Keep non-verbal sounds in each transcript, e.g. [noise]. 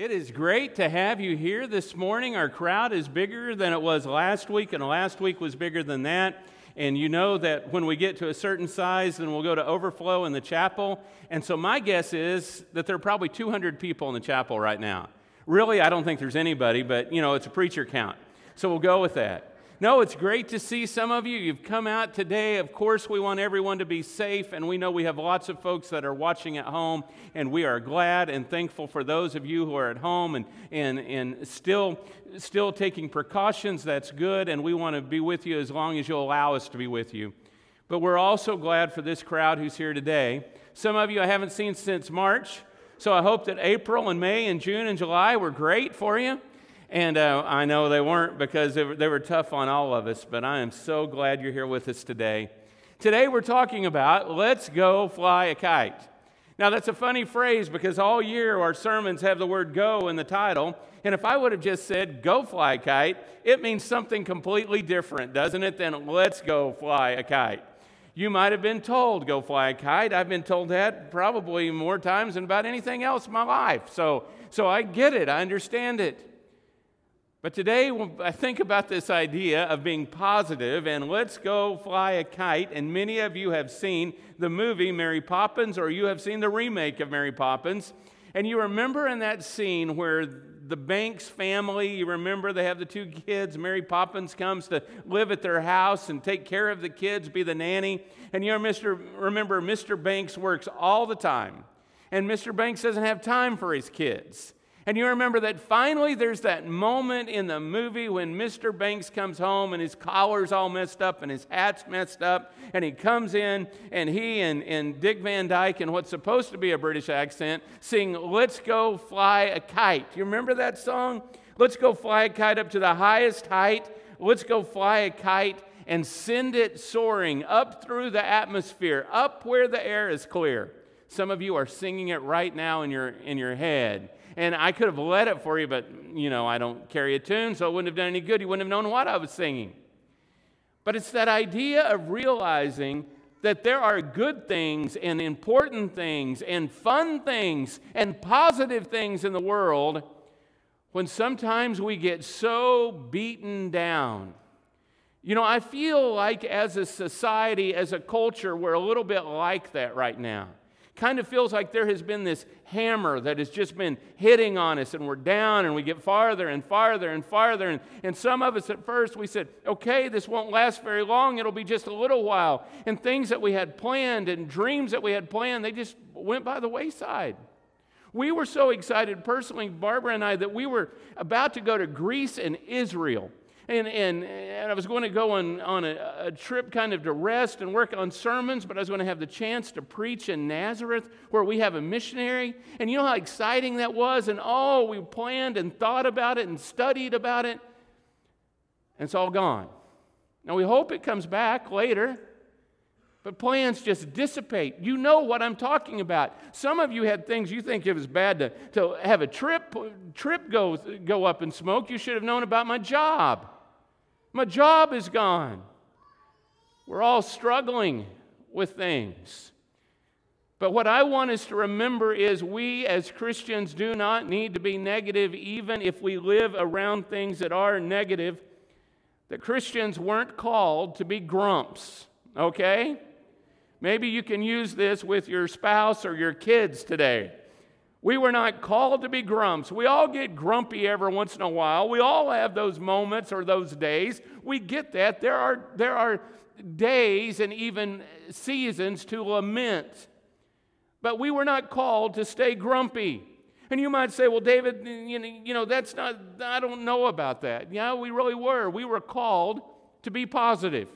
It is great to have you here this morning. Our crowd is bigger than it was last week, and last week was bigger than that. And you know that when we get to a certain size, then we'll go to overflow in the chapel. And so my guess is that there are probably 200 people in the chapel right now. Really, I don't think there's anybody, but you know, it's a preacher count. So we'll go with that. No, it's great to see some of you. You've come out today. Of course, we want everyone to be safe, and we know we have lots of folks that are watching at home, and we are glad and thankful for those of you who are at home and, and, and still, still taking precautions. That's good, and we want to be with you as long as you'll allow us to be with you. But we're also glad for this crowd who's here today. Some of you I haven't seen since March, so I hope that April and May and June and July were great for you. And uh, I know they weren't because they were, they were tough on all of us, but I am so glad you're here with us today. Today we're talking about let's go fly a kite. Now, that's a funny phrase because all year our sermons have the word go in the title. And if I would have just said go fly a kite, it means something completely different, doesn't it, than let's go fly a kite. You might have been told go fly a kite. I've been told that probably more times than about anything else in my life. So, so I get it, I understand it. But today, I think about this idea of being positive and let's go fly a kite. And many of you have seen the movie Mary Poppins, or you have seen the remake of Mary Poppins. And you remember in that scene where the Banks family, you remember they have the two kids. Mary Poppins comes to live at their house and take care of the kids, be the nanny. And you remember Mr. Banks works all the time. And Mr. Banks doesn't have time for his kids. And you remember that finally there's that moment in the movie when Mr. Banks comes home and his collar's all messed up and his hat's messed up. And he comes in and he and, and Dick Van Dyke, in what's supposed to be a British accent, sing Let's Go Fly a Kite. You remember that song? Let's go fly a kite up to the highest height. Let's go fly a kite and send it soaring up through the atmosphere, up where the air is clear. Some of you are singing it right now in your, in your head and I could have led it for you, but you know, I don't carry a tune, so it wouldn't have done any good. You wouldn't have known what I was singing. But it's that idea of realizing that there are good things and important things and fun things and positive things in the world when sometimes we get so beaten down. You know, I feel like as a society, as a culture, we're a little bit like that right now kind of feels like there has been this hammer that has just been hitting on us, and we're down and we get farther and farther and farther. And, and some of us at first, we said, okay, this won't last very long, it'll be just a little while. And things that we had planned and dreams that we had planned, they just went by the wayside. We were so excited personally, Barbara and I, that we were about to go to Greece and Israel. And, and, and I was going to go on, on a, a trip kind of to rest and work on sermons, but I was going to have the chance to preach in Nazareth where we have a missionary. And you know how exciting that was? And oh, we planned and thought about it and studied about it. And it's all gone. Now we hope it comes back later. But plans just dissipate. You know what I'm talking about. Some of you had things you think it was bad to, to have a trip, trip go, go up in smoke. You should have known about my job. My job is gone. We're all struggling with things. But what I want us to remember is we as Christians do not need to be negative, even if we live around things that are negative. That Christians weren't called to be grumps, okay? Maybe you can use this with your spouse or your kids today. We were not called to be grumps. We all get grumpy every once in a while. We all have those moments or those days. We get that. There are, there are days and even seasons to lament. But we were not called to stay grumpy. And you might say, well, David, you know, that's not, I don't know about that. Yeah, we really were. We were called to be positive.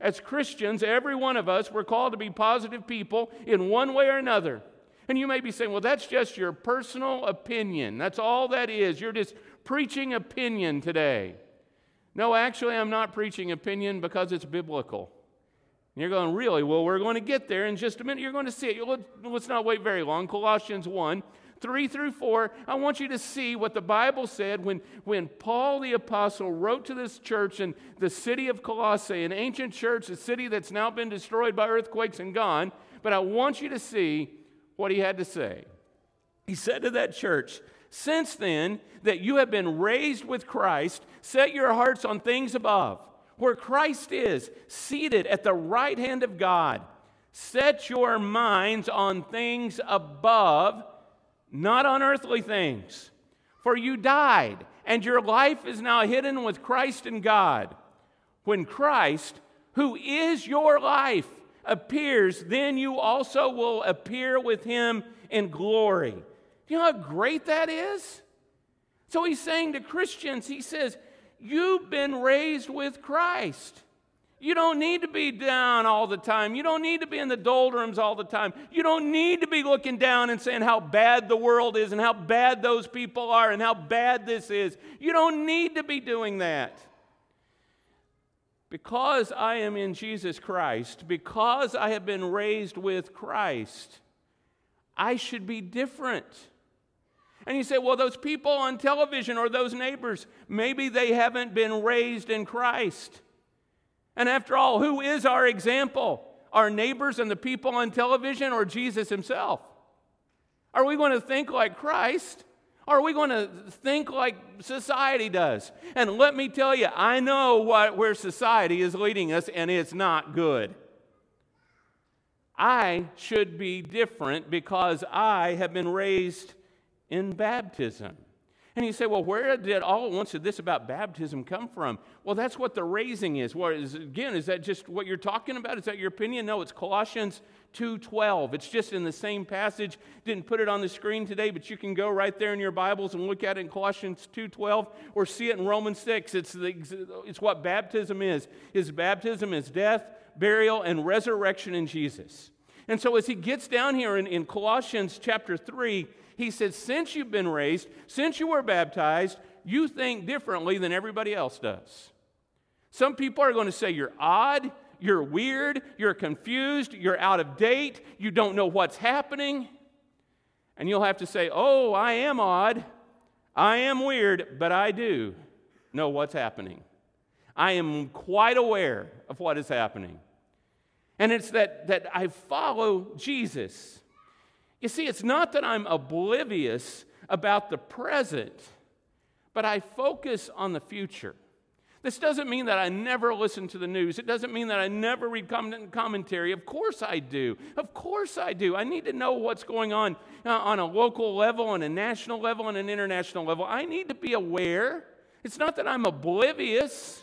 As Christians, every one of us, we're called to be positive people in one way or another. And you may be saying, well, that's just your personal opinion. That's all that is. You're just preaching opinion today. No, actually, I'm not preaching opinion because it's biblical. And you're going, really? Well, we're going to get there in just a minute. You're going to see it. Let's not wait very long. Colossians 1 3 through 4, I want you to see what the Bible said when, when Paul the Apostle wrote to this church in the city of Colossae, an ancient church, a city that's now been destroyed by earthquakes and gone. But I want you to see what he had to say. He said to that church, Since then, that you have been raised with Christ, set your hearts on things above, where Christ is, seated at the right hand of God. Set your minds on things above, not on earthly things. For you died, and your life is now hidden with Christ in God. When Christ, who is your life, appears, then you also will appear with him in glory. Do you know how great that is? So he's saying to Christians, he says, You've been raised with Christ. You don't need to be down all the time. You don't need to be in the doldrums all the time. You don't need to be looking down and saying how bad the world is and how bad those people are and how bad this is. You don't need to be doing that. Because I am in Jesus Christ, because I have been raised with Christ, I should be different. And you say, well, those people on television or those neighbors, maybe they haven't been raised in Christ. And after all, who is our example? Our neighbors and the people on television or Jesus himself? Are we going to think like Christ? Are we going to think like society does? And let me tell you, I know what, where society is leading us, and it's not good. I should be different because I have been raised in baptism. And you say, well, where did all at once this about baptism come from? Well, that's what the raising is. What is again, is that just what you're talking about? Is that your opinion? No, it's Colossians 2:12. It's just in the same passage. Didn't put it on the screen today, but you can go right there in your Bibles and look at it in Colossians 2:12 or see it in Romans 6. It's, the, it's what baptism is. His baptism is death, burial, and resurrection in Jesus. And so as he gets down here in, in Colossians chapter 3, he said, Since you've been raised, since you were baptized, you think differently than everybody else does. Some people are going to say you're odd, you're weird, you're confused, you're out of date, you don't know what's happening. And you'll have to say, Oh, I am odd, I am weird, but I do know what's happening. I am quite aware of what is happening. And it's that, that I follow Jesus. You see, it's not that I'm oblivious about the present, but I focus on the future. This doesn't mean that I never listen to the news. It doesn't mean that I never read commentary. Of course I do. Of course I do. I need to know what's going on uh, on a local level, on a national level, on an international level. I need to be aware. It's not that I'm oblivious,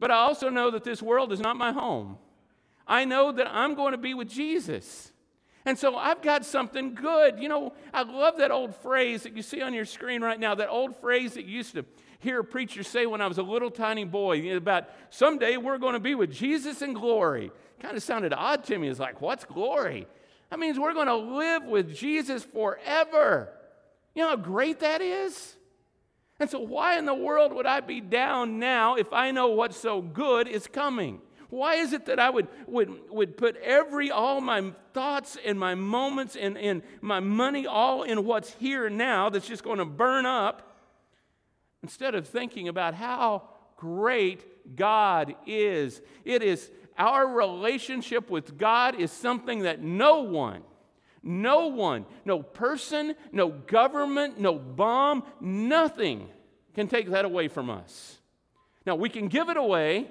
but I also know that this world is not my home. I know that I'm going to be with Jesus. And so I've got something good. You know, I love that old phrase that you see on your screen right now, that old phrase that you used to hear a preacher say when I was a little tiny boy about someday we're going to be with Jesus in glory. Kind of sounded odd to me. It's like, what's glory? That means we're going to live with Jesus forever. You know how great that is? And so, why in the world would I be down now if I know what's so good is coming? Why is it that I would, would, would put every, all my thoughts and my moments and, and my money all in what's here now that's just going to burn up instead of thinking about how great God is? It is our relationship with God is something that no one, no one, no person, no government, no bomb, nothing can take that away from us. Now, we can give it away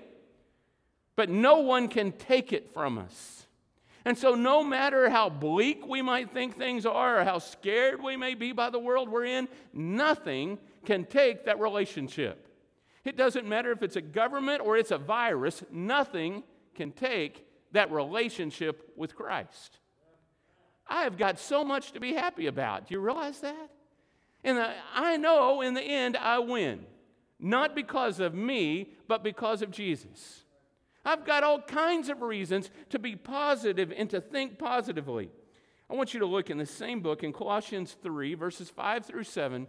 but no one can take it from us. And so, no matter how bleak we might think things are or how scared we may be by the world we're in, nothing can take that relationship. It doesn't matter if it's a government or it's a virus, nothing can take that relationship with Christ. I have got so much to be happy about. Do you realize that? And I know in the end I win, not because of me, but because of Jesus. I've got all kinds of reasons to be positive and to think positively. I want you to look in the same book in Colossians 3, verses 5 through 7.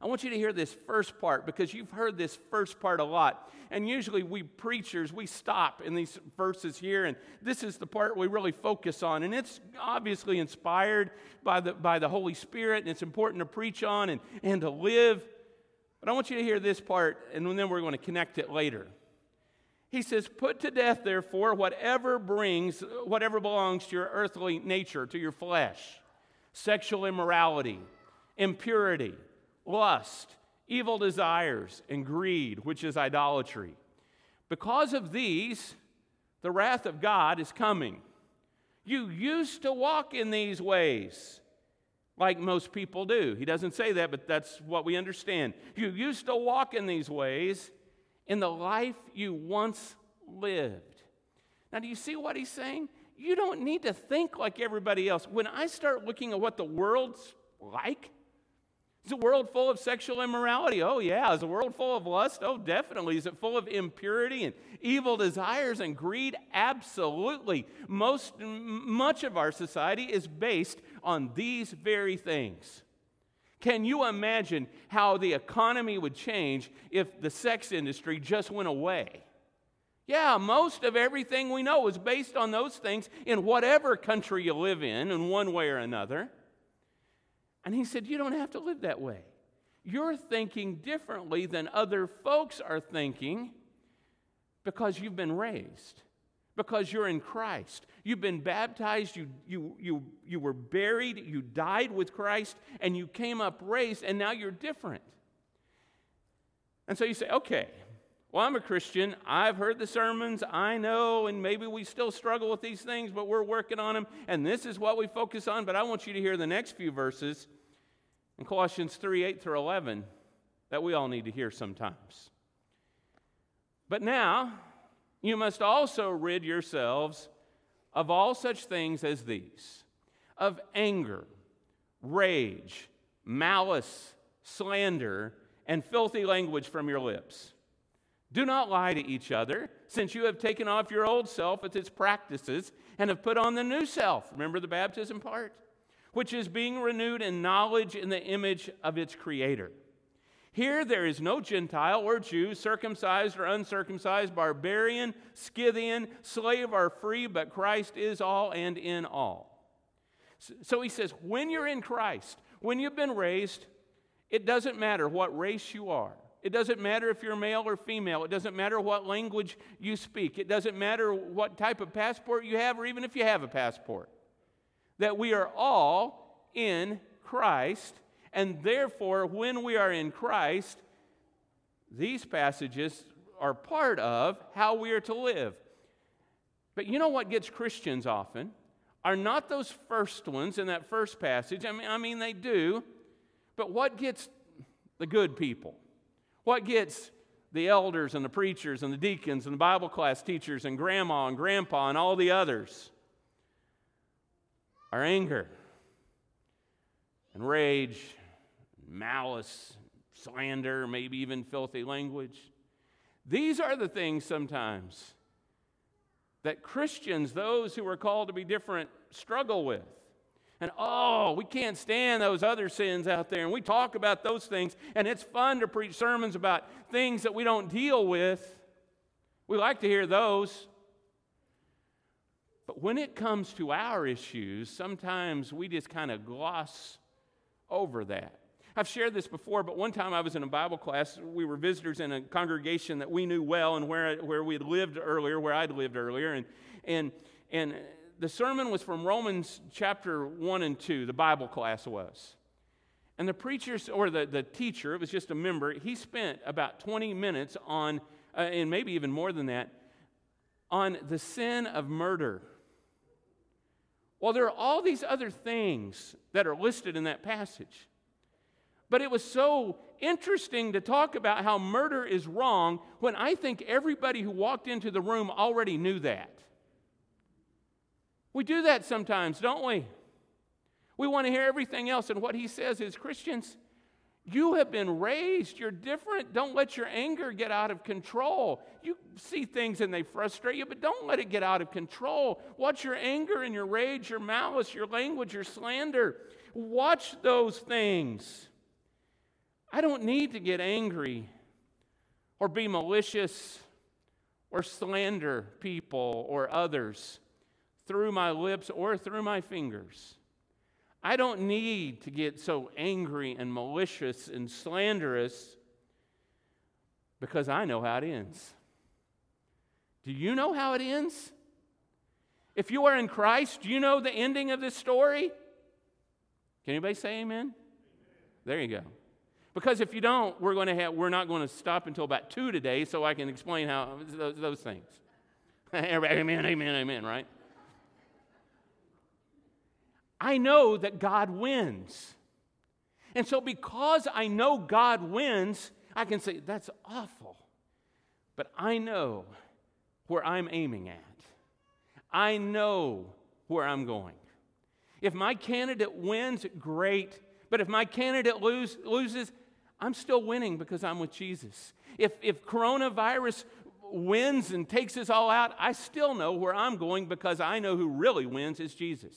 I want you to hear this first part because you've heard this first part a lot. And usually we preachers, we stop in these verses here, and this is the part we really focus on. And it's obviously inspired by the, by the Holy Spirit, and it's important to preach on and, and to live. But I want you to hear this part, and then we're going to connect it later. He says, Put to death, therefore, whatever brings, whatever belongs to your earthly nature, to your flesh sexual immorality, impurity, lust, evil desires, and greed, which is idolatry. Because of these, the wrath of God is coming. You used to walk in these ways like most people do. He doesn't say that, but that's what we understand. You used to walk in these ways in the life you once lived. Now, do you see what he's saying? You don't need to think like everybody else. When I start looking at what the world's like, is a world full of sexual immorality? Oh, yeah. Is a world full of lust? Oh, definitely. Is it full of impurity and evil desires and greed? Absolutely. Most, much of our society is based on these very things. Can you imagine how the economy would change if the sex industry just went away? Yeah, most of everything we know is based on those things in whatever country you live in, in one way or another. And he said, You don't have to live that way. You're thinking differently than other folks are thinking because you've been raised, because you're in Christ. You've been baptized, you, you, you, you were buried, you died with Christ, and you came up raised, and now you're different. And so you say, Okay, well, I'm a Christian. I've heard the sermons. I know, and maybe we still struggle with these things, but we're working on them. And this is what we focus on. But I want you to hear the next few verses in Colossians 3 8 through 11 that we all need to hear sometimes. But now, you must also rid yourselves of all such things as these of anger, rage, malice, slander, and filthy language from your lips. Do not lie to each other, since you have taken off your old self with its practices and have put on the new self. Remember the baptism part? which is being renewed in knowledge in the image of its creator. Here there is no Gentile or Jew, circumcised or uncircumcised, barbarian, Scythian, slave or free, but Christ is all and in all. So he says, when you're in Christ, when you've been raised, it doesn't matter what race you are. It doesn't matter if you're male or female. It doesn't matter what language you speak. It doesn't matter what type of passport you have, or even if you have a passport that we are all in Christ, and therefore, when we are in Christ, these passages are part of how we are to live. But you know what gets Christians often? Are not those first ones in that first passage. I mean, I mean, they do. But what gets the good people? What gets the elders and the preachers and the deacons and the Bible class teachers and grandma and grandpa and all the others? our anger and rage, malice, slander, maybe even filthy language. These are the things sometimes that Christians, those who are called to be different, struggle with. And oh, we can't stand those other sins out there. And we talk about those things, and it's fun to preach sermons about things that we don't deal with. We like to hear those. But when it comes to our issues, sometimes we just kind of gloss over that. I've shared this before, but one time I was in a Bible class. We were visitors in a congregation that we knew well and where, where we had lived earlier, where I'd lived earlier. And, and, and the sermon was from Romans chapter 1 and 2, the Bible class was. And the preacher, or the, the teacher, it was just a member, he spent about 20 minutes on, uh, and maybe even more than that, on the sin of murder. Well, there are all these other things that are listed in that passage. But it was so interesting to talk about how murder is wrong when I think everybody who walked into the room already knew that. We do that sometimes, don't we? We want to hear everything else, and what he says is Christians, you have been raised. You're different. Don't let your anger get out of control. You see things and they frustrate you, but don't let it get out of control. Watch your anger and your rage, your malice, your language, your slander. Watch those things. I don't need to get angry or be malicious or slander people or others through my lips or through my fingers. I don't need to get so angry and malicious and slanderous because I know how it ends. Do you know how it ends? If you are in Christ, do you know the ending of this story? Can anybody say amen? There you go. Because if you don't, we're, going to have, we're not going to stop until about 2 today so I can explain how those, those things. [laughs] Amen, amen, amen, right? I know that God wins. And so, because I know God wins, I can say, that's awful. But I know where I'm aiming at, I know where I'm going. If my candidate wins, great. But if my candidate lose, loses, I'm still winning because I'm with Jesus. If, if coronavirus wins and takes us all out, I still know where I'm going because I know who really wins is Jesus.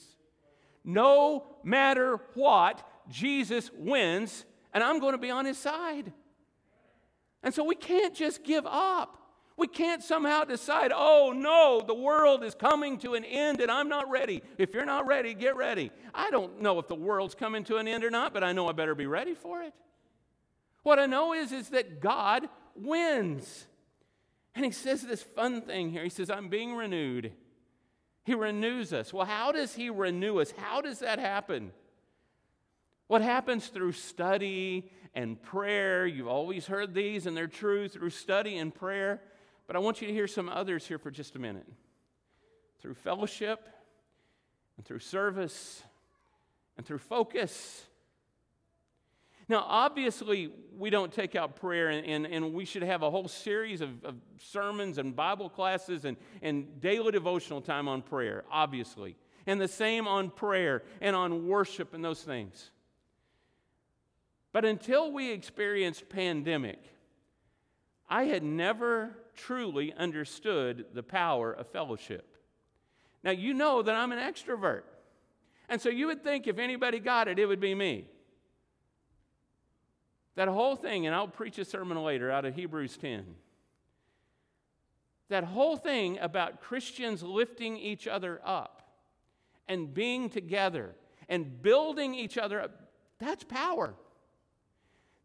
No matter what, Jesus wins, and I'm going to be on his side. And so we can't just give up. We can't somehow decide, oh no, the world is coming to an end and I'm not ready. If you're not ready, get ready. I don't know if the world's coming to an end or not, but I know I better be ready for it. What I know is, is that God wins. And he says this fun thing here. He says, I'm being renewed. He renews us. Well, how does he renew us? How does that happen? What happens through study and prayer? You've always heard these, and they're true through study and prayer. But I want you to hear some others here for just a minute. Through fellowship, and through service, and through focus, now, obviously, we don't take out prayer, and, and, and we should have a whole series of, of sermons and Bible classes and, and daily devotional time on prayer, obviously. And the same on prayer and on worship and those things. But until we experienced pandemic, I had never truly understood the power of fellowship. Now, you know that I'm an extrovert. And so you would think if anybody got it, it would be me. That whole thing, and I'll preach a sermon later out of Hebrews 10. That whole thing about Christians lifting each other up and being together and building each other up, that's power.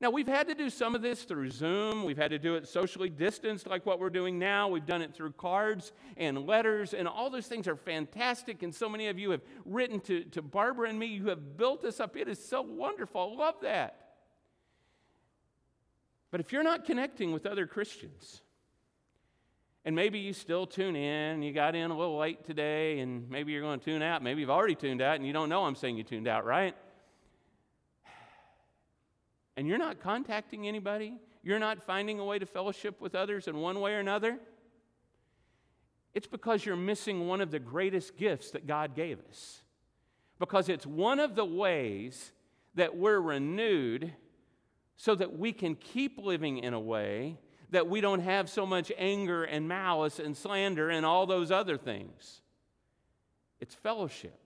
Now, we've had to do some of this through Zoom. We've had to do it socially distanced, like what we're doing now. We've done it through cards and letters, and all those things are fantastic. And so many of you have written to, to Barbara and me. You have built us up. It is so wonderful. I love that. But if you're not connecting with other Christians, and maybe you still tune in, you got in a little late today, and maybe you're going to tune out. Maybe you've already tuned out, and you don't know I'm saying you tuned out, right? And you're not contacting anybody, you're not finding a way to fellowship with others in one way or another. It's because you're missing one of the greatest gifts that God gave us. Because it's one of the ways that we're renewed so that we can keep living in a way that we don't have so much anger and malice and slander and all those other things. It's fellowship.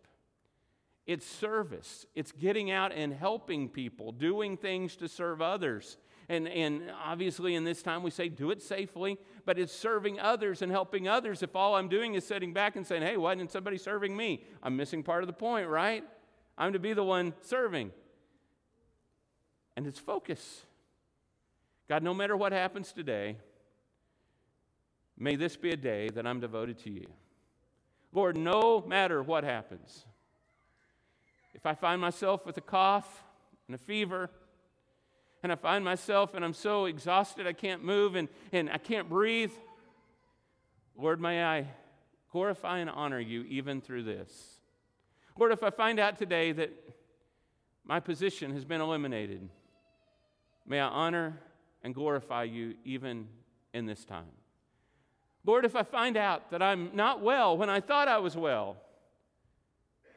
It's service. It's getting out and helping people, doing things to serve others. And, and obviously, in this time, we say do it safely, but it's serving others and helping others. If all I'm doing is sitting back and saying, hey, why didn't somebody serving me? I'm missing part of the point, right? I'm to be the one serving and it's focus. God, no matter what happens today, may this be a day that I'm devoted to you. Lord, no matter what happens, if I find myself with a cough and a fever, and I find myself and I'm so exhausted I can't move and, and I can't breathe, Lord, may I glorify and honor you even through this. Lord, if I find out today that my position has been eliminated, May I honor and glorify you even in this time. Lord, if I find out that I'm not well when I thought I was well,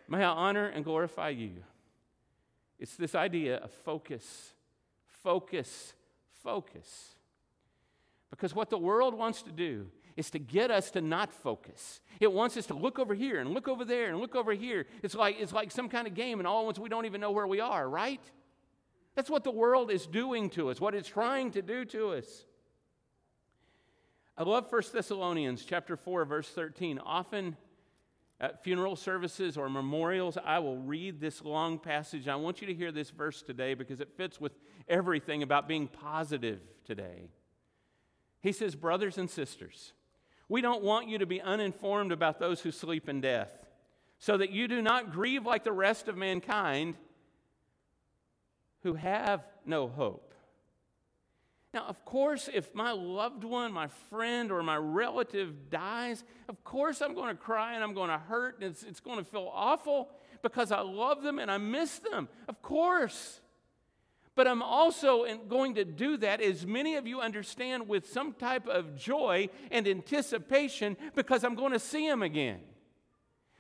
may I honor and glorify you. It's this idea of focus, focus, focus. Because what the world wants to do is to get us to not focus. It wants us to look over here and look over there and look over here. It's like, it's like some kind of game, and all at once we don't even know where we are, right? That's what the world is doing to us, what it's trying to do to us. I love 1 Thessalonians chapter 4 verse 13. Often at funeral services or memorials, I will read this long passage. I want you to hear this verse today because it fits with everything about being positive today. He says, Brothers and sisters, we don't want you to be uninformed about those who sleep in death, so that you do not grieve like the rest of mankind who have no hope. Now, of course, if my loved one, my friend, or my relative dies, of course I'm going to cry and I'm going to hurt and it's, it's going to feel awful because I love them and I miss them. Of course. But I'm also going to do that, as many of you understand, with some type of joy and anticipation because I'm going to see them again.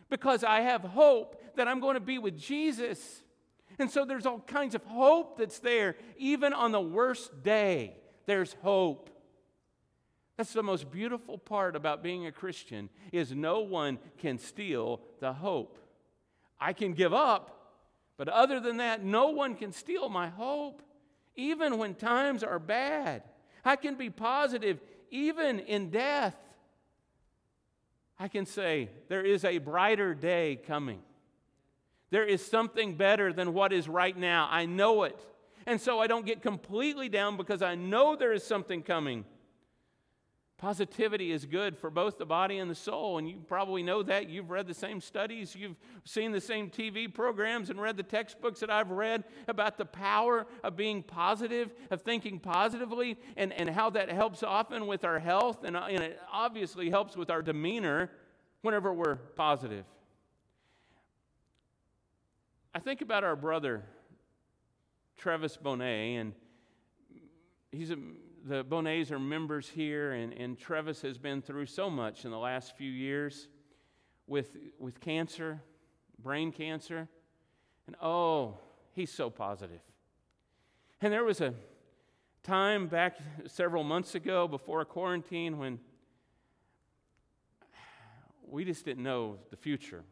Because I have hope that I'm going to be with Jesus. And so there's all kinds of hope that's there, even on the worst day there's hope. That's the most beautiful part about being a Christian is no one can steal the hope. I can give up, but other than that, no one can steal my hope, even when times are bad. I can be positive even in death. I can say, there is a brighter day coming. There is something better than what is right now. I know it. And so I don't get completely down because I know there is something coming. Positivity is good for both the body and the soul, and you probably know that. You've read the same studies, you've seen the same TV programs, and read the textbooks that I've read about the power of being positive, of thinking positively, and, and how that helps often with our health, and, uh, and it obviously helps with our demeanor whenever we're positive. I think about our brother Travis Bonet, and he's a, the Bonets are members here, and, and Travis has been through so much in the last few years with, with cancer, brain cancer, and oh, he's so positive. And there was a time back several months ago before quarantine when we just didn't know the future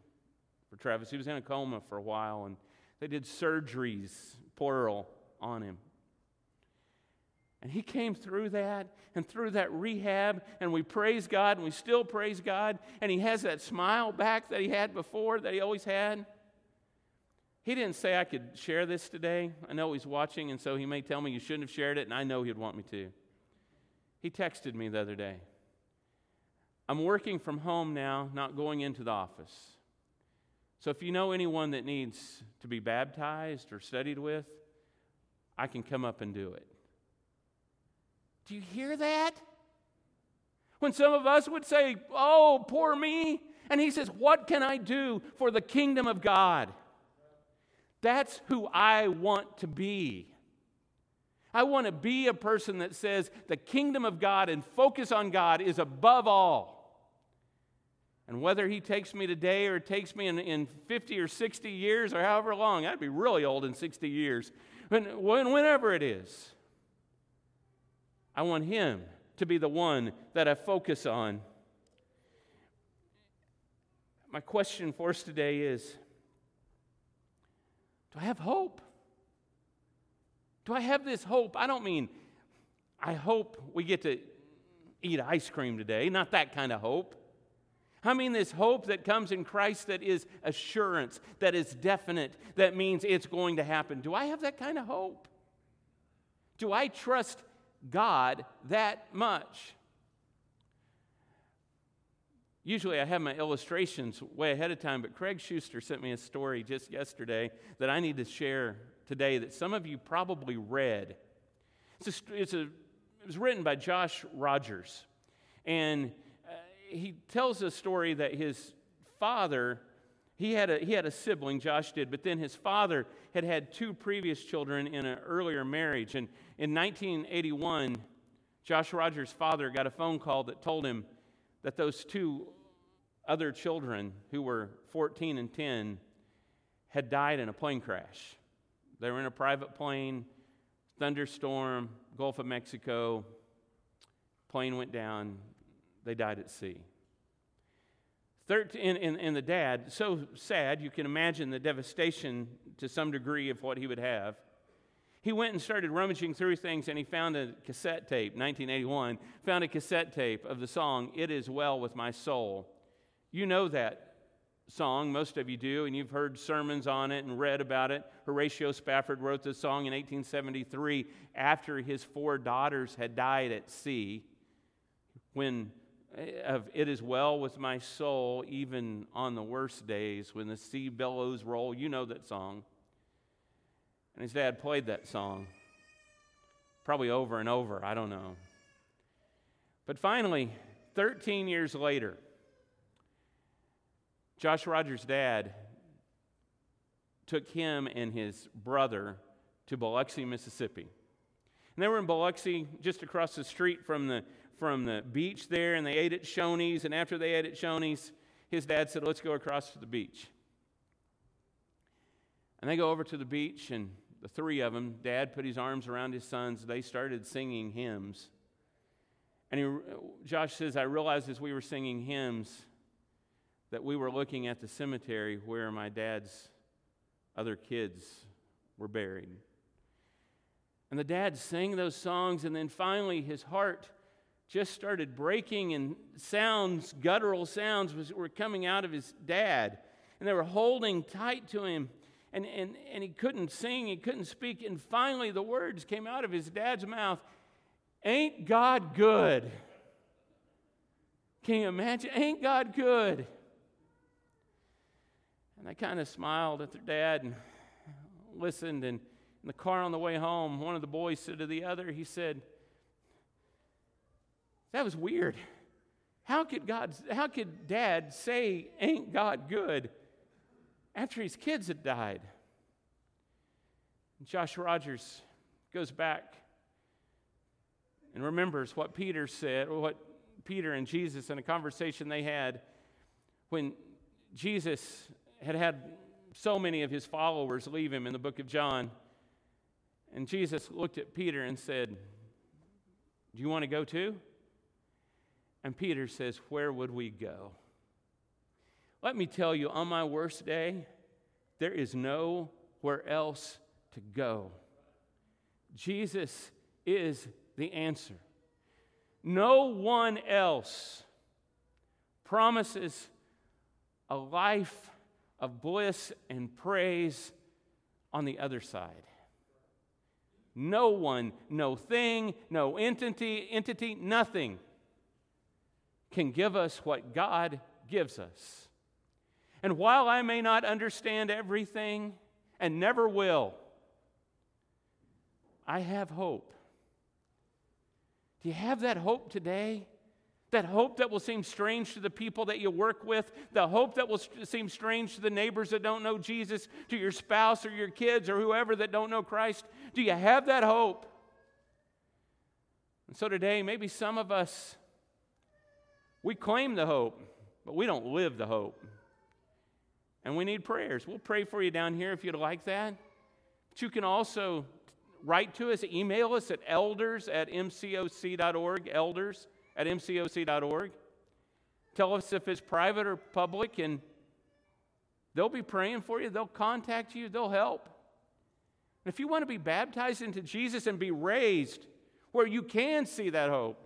for Travis. He was in a coma for a while, and they did surgeries, plural, on him. And he came through that and through that rehab, and we praise God, and we still praise God, and he has that smile back that he had before, that he always had. He didn't say I could share this today. I know he's watching, and so he may tell me you shouldn't have shared it, and I know he'd want me to. He texted me the other day. I'm working from home now, not going into the office. So if you know anyone that needs to be baptized or studied with, I can come up and do it. Do you hear that? When some of us would say, Oh, poor me. And he says, What can I do for the kingdom of God? That's who I want to be. I want to be a person that says the kingdom of God and focus on God is above all. And whether he takes me today or takes me in, in 50 or 60 years or however long, I'd be really old in 60 years, when, whenever it is, I want him to be the one that I focus on. My question for us today is Do I have hope? Do I have this hope? I don't mean, I hope we get to eat ice cream today, not that kind of hope. I mean, this hope that comes in Christ that is assurance, that is definite, that means it's going to happen. Do I have that kind of hope? Do I trust God that much? Usually I have my illustrations way ahead of time, but Craig Schuster sent me a story just yesterday that I need to share today that some of you probably read. It's a, it's a, it was written by Josh Rogers. And he tells a story that his father, he had, a, he had a sibling, Josh did, but then his father had had two previous children in an earlier marriage. And in 1981, Josh Rogers' father got a phone call that told him that those two other children, who were 14 and 10, had died in a plane crash. They were in a private plane, thunderstorm, Gulf of Mexico, plane went down, they died at sea. 13, and, and the dad, so sad, you can imagine the devastation to some degree of what he would have. He went and started rummaging through things and he found a cassette tape, 1981, found a cassette tape of the song, It Is Well With My Soul. You know that song, most of you do, and you've heard sermons on it and read about it. Horatio Spafford wrote this song in 1873 after his four daughters had died at sea when of it is well with my soul even on the worst days when the sea billows roll you know that song And his dad played that song, probably over and over, I don't know. But finally, 13 years later, Josh Rogers' dad took him and his brother to Biloxi, Mississippi. And they were in Biloxi, just across the street from the, from the beach there, and they ate at Shoney's. And after they ate at Shoney's, his dad said, Let's go across to the beach. And they go over to the beach, and the three of them, dad put his arms around his sons. They started singing hymns. And he, Josh says, I realized as we were singing hymns that we were looking at the cemetery where my dad's other kids were buried. And the dad sang those songs, and then finally his heart just started breaking, and sounds, guttural sounds, was, were coming out of his dad. And they were holding tight to him and, and, and he couldn't sing, he couldn't speak. And finally, the words came out of his dad's mouth Ain't God good? Can you imagine? Ain't God good? And I kind of smiled at their dad and listened. And in the car on the way home, one of the boys said to the other, he said, That was weird. How could God, how could dad say, Ain't God good? after his kids had died. Josh Rogers goes back and remembers what Peter said, or what Peter and Jesus in a conversation they had when Jesus had had so many of his followers leave him in the book of John. And Jesus looked at Peter and said, Do you want to go too? And Peter says, Where would we go? Let me tell you, on my worst day, there is nowhere else to go. Jesus is the answer. No one else promises a life of bliss and praise on the other side. No one, no thing, no entity, entity, nothing can give us what God gives us. And while I may not understand everything and never will, I have hope. Do you have that hope today? That hope that will seem strange to the people that you work with, the hope that will seem strange to the neighbors that don't know Jesus, to your spouse or your kids or whoever that don't know Christ. Do you have that hope? And so today, maybe some of us, we claim the hope, but we don't live the hope and we need prayers. We'll pray for you down here if you'd like that. But you can also write to us, email us at elders at mcoc.org, elders at mcoc.org. Tell us if it's private or public, and they'll be praying for you. They'll contact you, they'll help. And if you want to be baptized into Jesus and be raised where you can see that hope,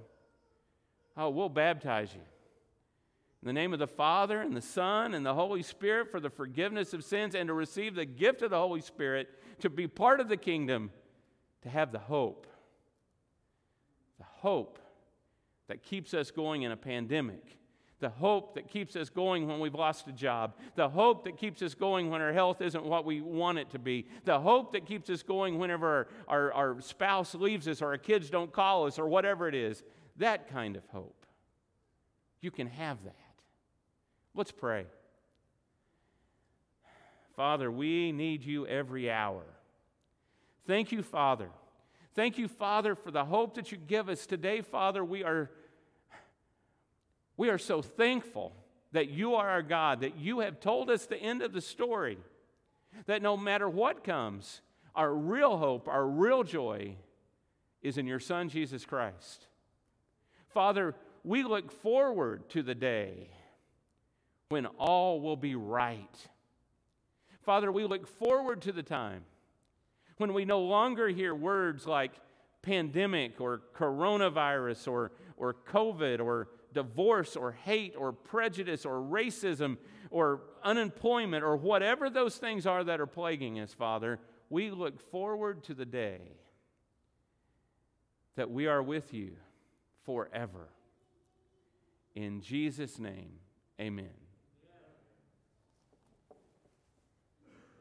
oh, we'll baptize you. In the name of the Father, and the Son, and the Holy Spirit for the forgiveness of sins, and to receive the gift of the Holy Spirit, to be part of the kingdom, to have the hope. The hope that keeps us going in a pandemic. The hope that keeps us going when we've lost a job. The hope that keeps us going when our health isn't what we want it to be. The hope that keeps us going whenever our, our, our spouse leaves us or our kids don't call us or whatever it is. That kind of hope. You can have that. Let's pray. Father, we need you every hour. Thank you, Father. Thank you, Father, for the hope that you give us today, Father. We are, we are so thankful that you are our God, that you have told us the end of the story, that no matter what comes, our real hope, our real joy is in your Son, Jesus Christ. Father, we look forward to the day when all will be right. Father, we look forward to the time when we no longer hear words like pandemic or coronavirus or, or COVID or divorce or hate or prejudice or racism or unemployment or whatever those things are that are plaguing us, Father. We look forward to the day that we are with you forever. In Jesus' name, amen.